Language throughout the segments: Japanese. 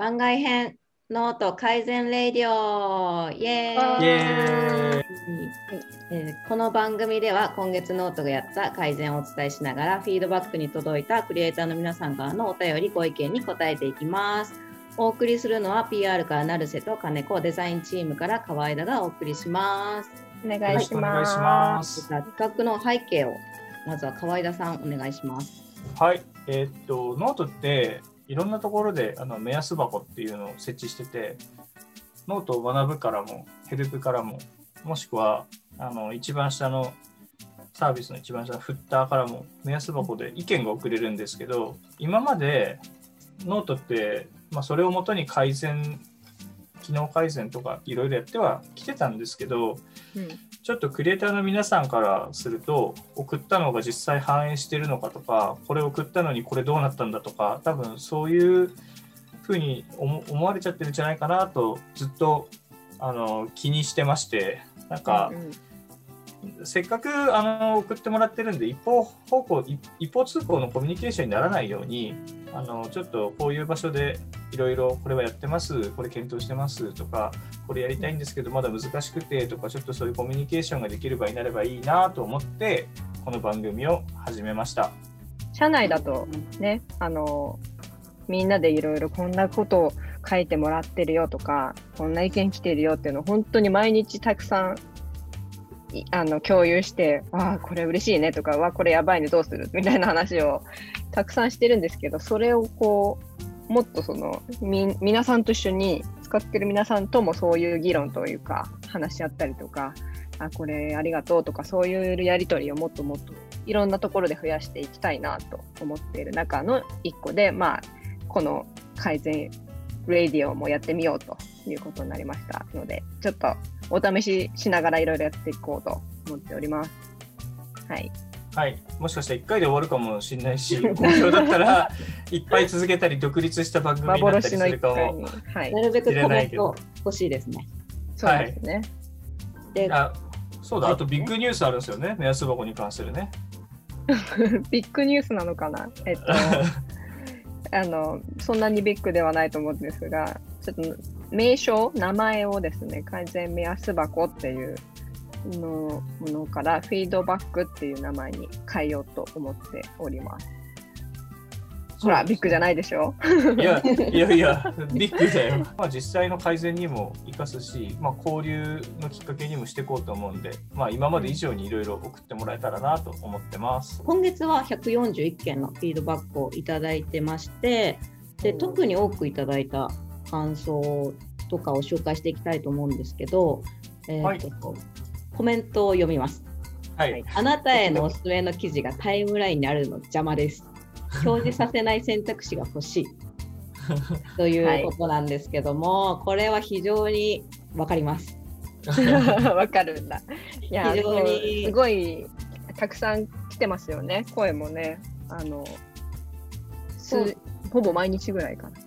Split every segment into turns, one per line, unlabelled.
番外編ノート改善 radio。イエーイ。
イエーイ。
えーこの番組では今月ノートがやった改善をお伝えしながらフィードバックに届いたクリエイターの皆さんからのお便りご意見に答えていきます。お送りするのは PR から成瀬と金子デザインチームから河枝がお送りします。
お願
よろしくお願いします。
企画の背景をまずは河枝さんお願いします。
はい、えーっと、ノートっていろんなところであの目安箱っていうのを設置してて、ノートを学ぶからも、ヘルプからも、もしくはあの一番下のサービスの一番下のフッターからも目安箱で意見が送れるんですけど、今までノートって、まあ、それをもとに改善、機能改善とかいろいろやってはきてたんですけど、
うん。
ちょっとクリエイターの皆さんからすると送ったのが実際反映してるのかとかこれ送ったのにこれどうなったんだとか多分そういうふうに思われちゃってるんじゃないかなとずっとあの気にしてましてなんか
うん
せっかくあの送ってもらってるんで一方方向一方通行のコミュニケーションにならないようにあのちょっとこういう場所でいろいろこれはやってますこれ検討してますとかこれやりたいんですけどまだ難しくてとかちょっとそういうコミュニケーションができる場になればいいなと思ってこの番組を始めました。
社内だとね、あの、みんなでいろいろこんなことを書いてもらってるよとか、こんな意見来てるよっていうの本当に毎日たくさんあの共有して、わあ、これ嬉しいねとか、わ、これやばいね、どうする？みたいな話をたくさんしてるんですけど、それをこう、もっとその、み、皆さんと一緒に、使ってる皆さんともそういう議論というか、話し合ったりとか、あ、これありがとうとか、そういうやりとりをもっともっといろんなところで増やしていきたいなと思っている中の一個で、まあ、この改善レディオもやってみようということになりましたので、ちょっとお試ししながらいろいろやっていこうと思っております。はい。
はい、もしかしたら1回で終わるかもしれないし 好評だったら いっぱい続けたり独立した番組になったり
幻の
するかも。
はい
な。るべくコメント欲しいですね
そうですね。
で
あそうだあとビッグニュースあるんですよね目安箱に関するね。
ビッグニュースなのかな？えっと、あの、そんなにビッグではないと思うんですが、ちょっと名称、名前をですね、改善目安箱っていうのものから、フィードバックっていう名前に変えようと思っております。ほら、ビッグじゃないでしょ？
いや いやいや、ビッグだよ。まあ、実際の改善にも生かすし、まあ、交流のきっかけにもしていこうと思うんで、まあ、今まで以上にいろいろ送ってもらえたらなと思ってます。
今月は141件のフィードバックをいただいてましてで特に多くいただいた感想とかを紹介していきたいと思うんですけど、えーとコメントを読みます
はい。
あなたへのおすすめの記事がタイムラインにあるの邪魔です表示させない選択肢が欲しい ということなんですけども、これは非常にわかります
わかるんだ。いや、
非常に
すごい、たくさん来てますよね。声もね。あの、ほぼ毎日ぐらいかな。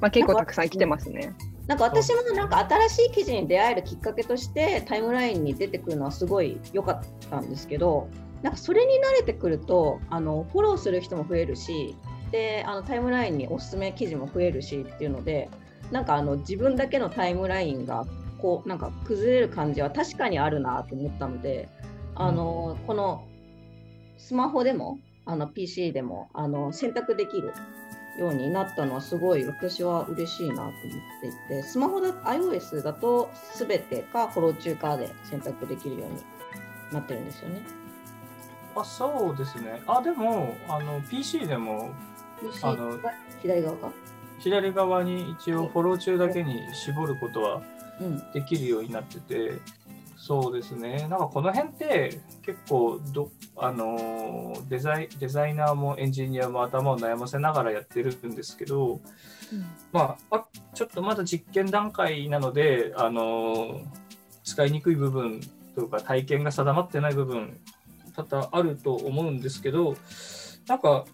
まあ結構たくさん来てますね。
なんか私もなんか新しい記事に出会えるきっかけとしてタイムラインに出てくるのはすごい良かったんですけどなんかそれに慣れてくるとあのフォローする人も増えるしであのタイムラインにおすすめ記事も増えるしっていうのでなんかあの自分だけのタイムラインがこうなんか崩れる感じは確かにあるなと思ったのであの、このスマホでもあの PC でもあの選択できるようになったのはすごい私は嬉しいなと思っていてスマホだ iOS だと全てかフォロー中かで選択できるようになってるんですよね。
あそうですね。あ、でも、あの PC でも
PC
あの
が左側か、
左側に一応フォロー中だけに絞ることは
うん、
できるようになってて、そうですね。なんかこの辺って結構ど、あのーデザイデザイナーもエンジニアも頭を悩ませながらやってるんですけど、まあ、あちょっとまだ実験段階なので、あのー使いにくい部分というか体験が定まってない部分多々あると思うんですけどなんか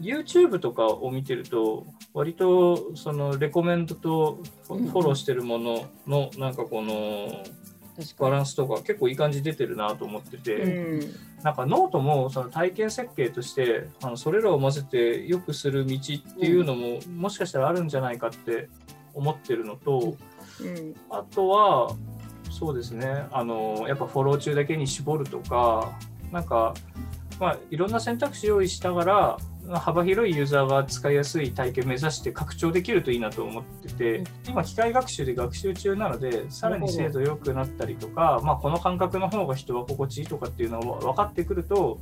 YouTube とかを見てると割とそのレコメンドと
うん
フォローしてるもののなんかこの
確かに
バランスとか結構いい感じ出てるなと思ってて、
うん。
なんかノートもその体験設計としてあのそれらを混ぜてよくする道っていうのも、もしかしたらあるんじゃないかって思ってるのと、
うん。
あとはそうですね。あのやっぱフォロー中だけに絞るとかなんか、まあ、いろんな選択肢用意しながら幅広いユーザーが使いやすい体験を目指して拡張できるといいなと思ってて、
うん。
今機械学習で学習中なのでさらに精度良くなったりとか、まあ、この感覚の方が人は心地いいとかっていうのが分かってくると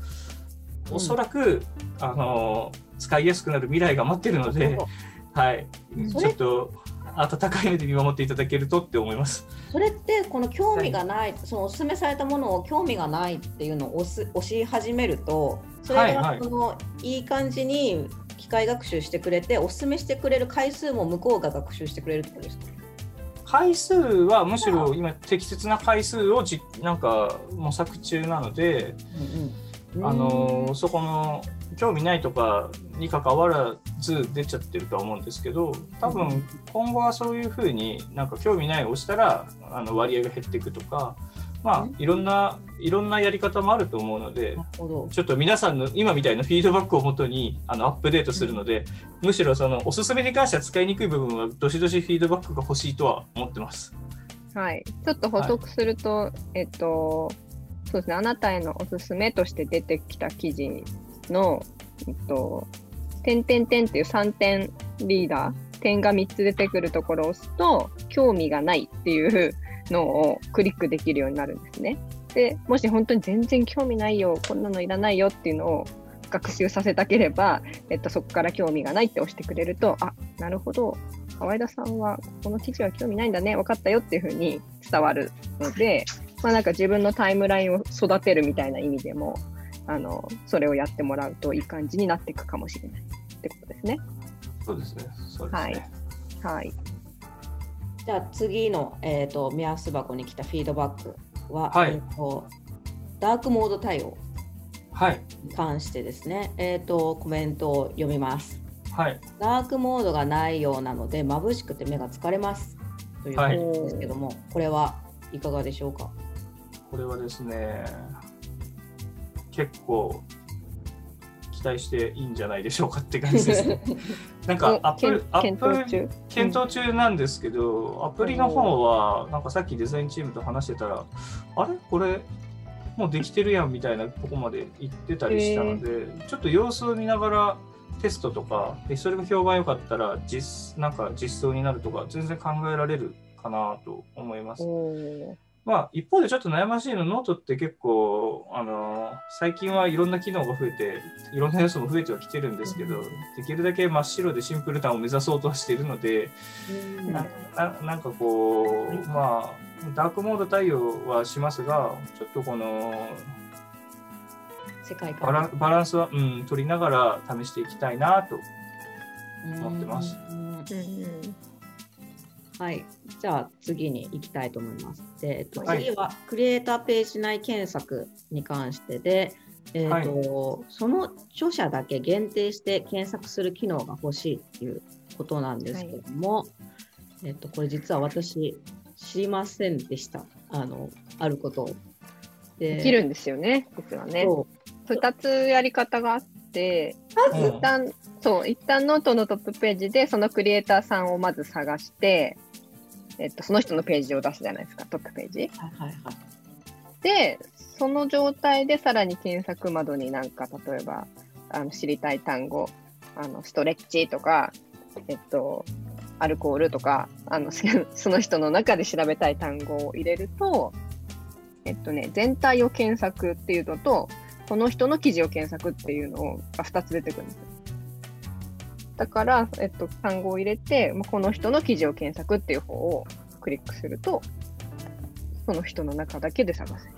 うん。
おそらく、あの使いやすくなる未来が待ってるので、はい、ちょっと温かい目で見守っていただけるとって思います。
それってこの興味がない、そのおすすめされたものを興味がないっていうのを押す押し始めるとそれ
はいはい。
がその、い、い感じに機械学習してくれておすすめしてくれる回数も向こうが学習してくれるってことですか？
回数はむしろ今適切な回数をじなんか模索中なので、
うんうん。
あのそこの興味ないとかに関わらず出ちゃってるとは思うんですけど多
うん。
分今後はそういうふうになんか興味ないを押したらあの割合が減っていくとかまあいろんないろんなやり方もあると思うのでちょっと皆さんの今みたいなフィードバックをもとにあのアップデートするので、むしろそのおすすめに関しては使いにくい部分はどしどしフィードバックが欲しいとは思ってます。
はい、ちょっと補足すると、えっと、そうですね、あなたへのおすすめとして出てきた記事の、えっと、点点点っていう3点リーダー、点が3つ出てくるところを押すと、興味がないっていうのをクリックできるようになるんですね。で、もし本当に全然興味ないよ、こんなのいらないよっていうのを学習させたければ、えっと、そこから興味がないって押してくれると、あ、なるほど、河田さんはこの記事は興味ないんだね、分かったよっていうふうに伝わるので、まあなんか自分のタイムラインを育てるみたいな意味でも、あの、それをやってもらうといい感じになっていくかもしれないってことですね。
そうですね。そうですね。
はい。
じゃあ次の、えー、と目安箱に来たフィードバックは、
はい
えーとダークモード対応
はい。
に関してですね、えー、とコメントを読みます。
はい。
ダークモードがないようなので眩しくて目が疲れますということですけども、これはいかがでしょうか？
これはですね、結構期待していいんじゃないでしょうかって感じですね。なんか
お
アップル、アプル
討中？
検討中なんですけど、アプリの方は、なんかさっきデザインチームと話してたら、あれ？これ、もうできてるやんみたいなとこまで行ってたりしたので、ちょっと様子を見ながらテストとか、でそれが評判良かったら実、なんか実装になるとか、全然考えられるかなと思います。まあ、一方でちょっと悩ましいの、ノートって結構、あの最近はいろんな機能が増えて、いろんな要素も増えてはきてるんですけど、できるだけ真っ白でシンプル感を目指そうとはしているので、なななんかこう、まあ、ダークモード対応はしますが、ちょっとこの
世界
バラ
観
バランスは、うん、取りながら試していきたいなと。思ってます。
うん
はい、じゃあ次に行きたいと思います。でえっと、
はい
次はクリエイターページ内検索に関してで、えっとその著者だけ限定して検索する機能が欲しいっていうことなんですけども、えっと、これ実は私知りませんでした。あのあることを。で
できるんですよね、実はね。
そう
2つやり方があって、
うん
一旦、そう、一旦ノートのトップページで、そのクリエイターさんをまず探して、えっと、その人のページを出すじゃないですか、トップページ。
はいはいはい。
で、その状態でさらに検索窓になんか、例えば、あの知りたい単語、あのストレッチとか、えっと、アルコールとか、あの その人の中で調べたい単語を入れると、えっとね、全体を検索っていうのと、この人の記事を検索っていうのが2つ出てくるんですよ。だから、えっと、単語を入れて、まあこの人の記事を検索っていう方をクリックすると、その人の中だけで探せる。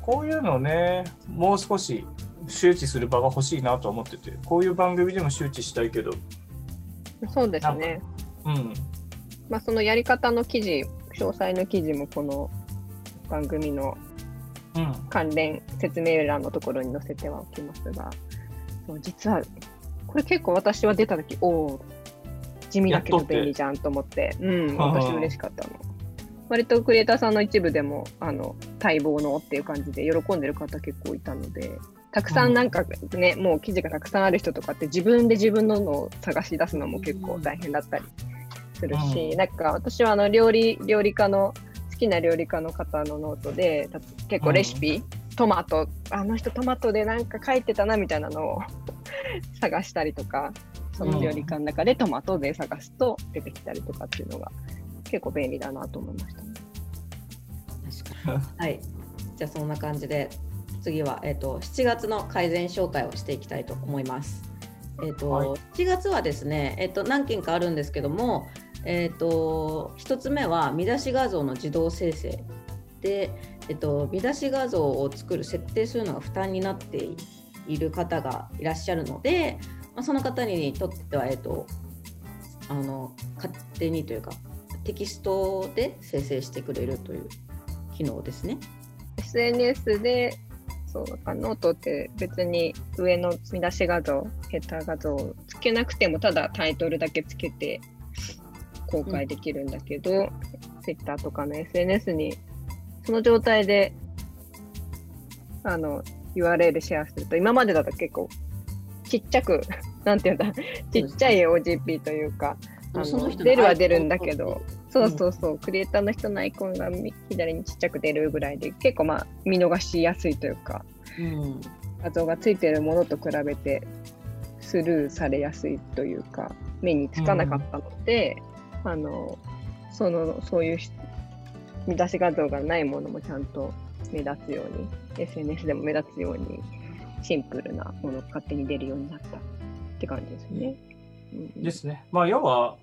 こういうのね、もう少し周知する場が欲しいなと思ってて、こういう番組でも周知したいけど、
そうですね。
うん、
まあ、そのやり方の記事、詳細の記事もこの番組の
うん、
関連説明欄のところに載せてはおきますが、そう実は、これ結構私は出たとき、おお、地味だけど便利じゃん。と思って、うん、私嬉しかったの。割とクリエイターさん。の一部でも、あの、待望のっていう感じで喜ん。でる方結構いたので、たくさん。なん。かね、もう記事がたくさん。ある人とかって自分で自分ののを探し出すのも結構大変だったりするし、
うん。
なん。か私はあの料理、料理家の、きな料理家の方のノートで、た結構レシピ、トマト、あの人トマトでなんか書いてたなみたいなのを 探したりとか、その料理家の中でトマトで探すと出てきたりとかっていうのが結構便利だなと思いましたね。
確かに。はい。じゃあそんな感じで次は、えっと7月の改善紹介をしていきたいと思います。えっと
はい
7月はですね、えっと何件かあるんですけども、えっと1つ目は見出し画像の自動生成で、えっと見出し画像を作る設定するのが負担になっている方がいらっしゃるので、まあ、その方にとっては、えっとあの勝手にというかテキストで生成してくれるという機能ですね。
SNS で、そうか、ノートって別に上の見出し画像、ヘッダー画像をつけなくても、ただタイトルだけつけて公開できるんだけど、Twitter とかの SNS に、その状態で、あの、URL シェアすると、今までだと結構、ちっちゃく、なんていうんだ、ちっちゃい OGP というか、あの出るは出るんだけど、そうそうそう、クリエイターの人のアイコンがみ左にちっちゃく出るぐらいで、結構まあ見逃しやすいというか、
うん。
画像がついてるものと比べてスルーされやすいというか、目につかなかったので、あの、その、そういうし見出し画像がないものもちゃんと目立つように、SNS でも目立つように、シンプルなものが勝手に出るようになったって感じですね。うん。
ですね。まあ、要は、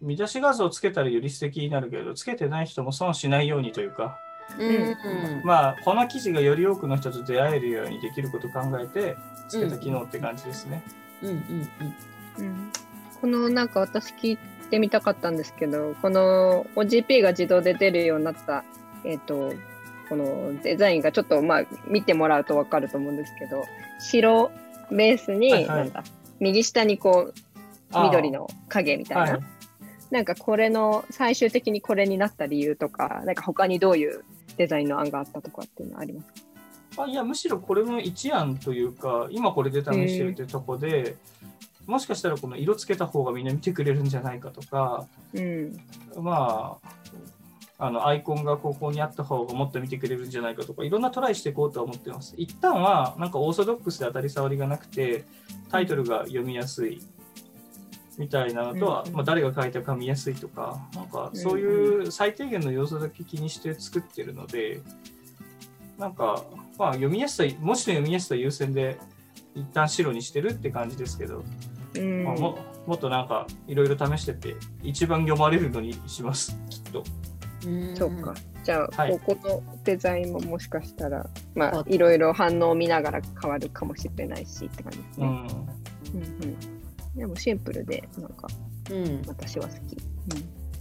見出し画像をつけたらより素敵になるけど、つけてない人も損しないようにというか、
うん。
まあ、この記事がより多くの人と出会えるようにできることを考えて、つけた機能って感じですね。
うん。うん。
うん。このなんか私聞いてみたかったんですけど、この OGP が自動で出るようになった、えっ、と、このデザインがちょっとまあ見てもらうとわかると思うんですけど、白ベースに、なんだ、右下にこう、緑の影みたいな、
はい。
なんかこれの最終的にこれになった理由とか、なんか他にどういうデザインの案があったとかっていうのはありますか？
あいや、むしろこれも一案というか、今これで試してるってとこで、もしかしたらこの色つけた方がみんな見てくれるんじゃないかとか、
うん。
まあ、あのアイコンがここにあった方がもっと見てくれるんじゃないかとか、いろんなトライしていこうとは思ってます。一旦は、なんかオーソドックスで当たり障りがなくて、タイトルが読みやすいみたいなのとは、
うん
まあ、誰が書いたか見やすいとか、なんかそういう最低限の要素だけ気にして作ってるので、なんか、まあ、読みやすさ、文字の読みやすさ優先で、一旦白にしてるって感じですけど、
うん。
まあ、ももっとなんかいろいろ試してって一番読まれるのにしますきっと。
うん。
そうか。じゃあ、
はい。
ここのデザインももしかしたら、まあ
あ、
いろいろ反応を見ながら変わるかもしれないしって感じですね。
うん。
うんうん。でもシンプルで、なんか、
うん。
私は好き。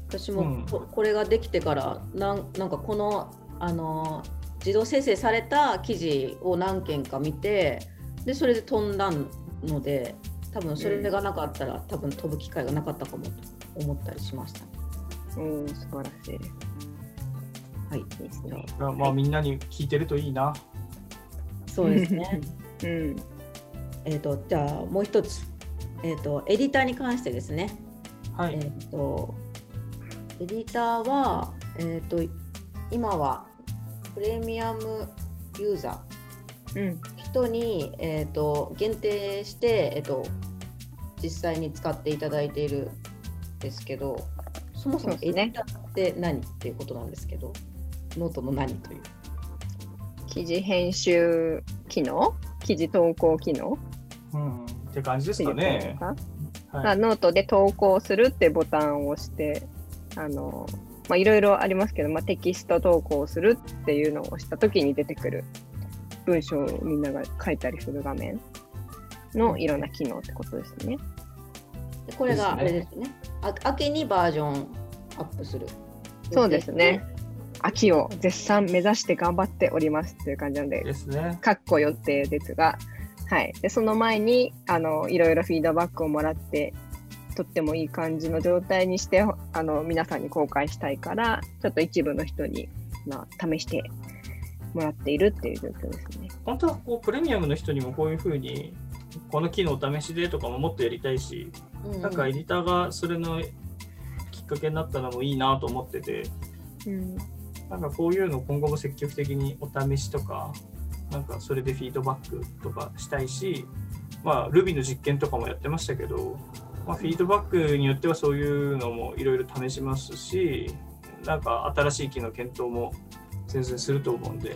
私も
うん。
ここれができてからなんなんかこのあの自動生成された記事を何件か見てでそれで飛んだので多分それがなかったら、多分飛ぶ機会がなかったかもと思ったりしました。
うん、おー素晴らしい。
はい、
いいですね。
まあまあみんなに聞いてるといいな
そうですね。
うん。
えっとじゃあもう一つ、えっ、とエディターに関してですね。
はい、
えっ、とエディターはえっ、と今はプレミアムユーザー
うん。
人に、えー、と限定して、えー、と実際に使っていただいているんですけどそもそもエディターって何っていうことなんですけどノートの何という。
記事編集機能？記事投稿機能？
うん、って感じですかね。はい、
あノートで投稿するってボタンを押して、あの、まあ、いろいろありますけど、まあ、テキスト投稿するっていうのを押したときに出てくる文章をみんなが書いたりする画面のいろんな機能ってことですね。
でこれがあ
ですね
れですねあ秋にバージョンアップする
そうですね秋を絶賛目指して頑張っておりますっていう感じなので、
ですね。
かっこ予定ですが、はい。で、その前に、あの、いろいろフィードバックをもらって、とってもいい感じの状態にしてあの皆さんに公開したいからちょっと一部の人に、まあ、試してもらっているっていう状況ですね。
本当はこうプレミアムの人にもこういうふうにこの機能試しでとかももっとやりたいし、
うん
なんかエディターがそれのきっかけになったのもいいなと思ってて、
うん
なんかこういうの今後も積極的にお試しとか、なんかそれでフィードバックとかしたいし、まあ Ruby の実験とかもやってましたけど、まあ、フィードバックによってはそういうのもいろいろ試しますし、なんか新しい機能検討も全然すると思うんで、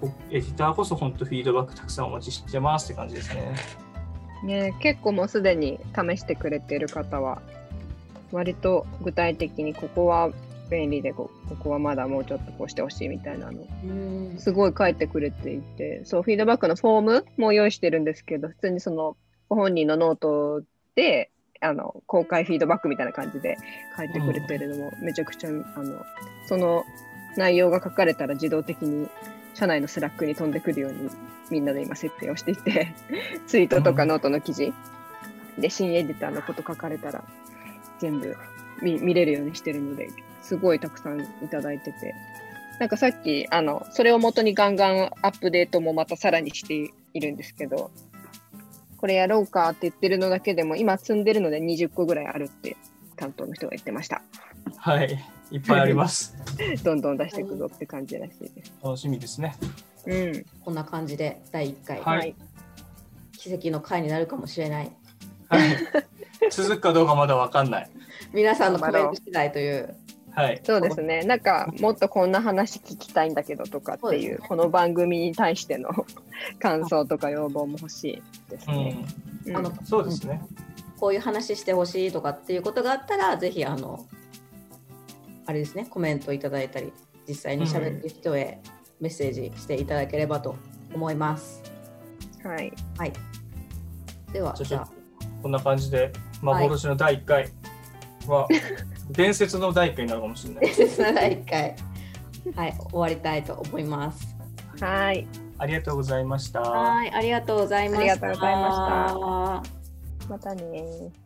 こエディターこそ本当フィードバックたくさんお待ちしてますって感じですね。
ね、結構もうすでに試してくれている方は割と具体的にここは便利でこここはまだもうちょっとこうしてほしいみたいなの
うん
すごい書いてくれていてそうフィードバックのフォームも用意してるんですけど普通にそのご本人のノートであの公開フィードバックみたいな感じで書いてくれてるのもめちゃくちゃ、あのその内容が書かれたら自動的に社内の Slack に飛んでくるようにみんなで今設定をしていて ツイートとかノートの記事。で新エディターのこと書かれたら全部見見れるようにしてるのですごいたくさんいただいてて。なんかさっきあのそれを元にガンガンアップデートもまたさらにしているんですけどこれやろうかって言ってるのだけでも今積んでるので20個ぐらいあるって担当の人が言ってました。
はい、いっぱいあります。
どんどん出していくぞって感じらしいです。
楽しみですね。
うん。
こんな感じで第1回、
はい。
奇跡の回になるかもしれない。
はい、続くかどうかまだわかんない。
皆さんのコメント次第という。
はい。
そうですね。なんかもっとこんな話聞きたいんだけどとかっていう
ね。
この番組に対しての 感想とか要望も欲しいですね、うん。
あの
そうですね。
こういう話してほしいとかっていうことがあったらぜひあのあれですねコメントいただいたり実際に喋ってる人へメッセージしていただければと思います。
はい
はい。ではじゃ
こんな感じで幻の第1回は、伝説の第1回になるかもしれない
伝。説の第1回はい終わりたいと思います。
はい
ありがとうございました。
はいありがとうございました。
ありがとうございましたまたね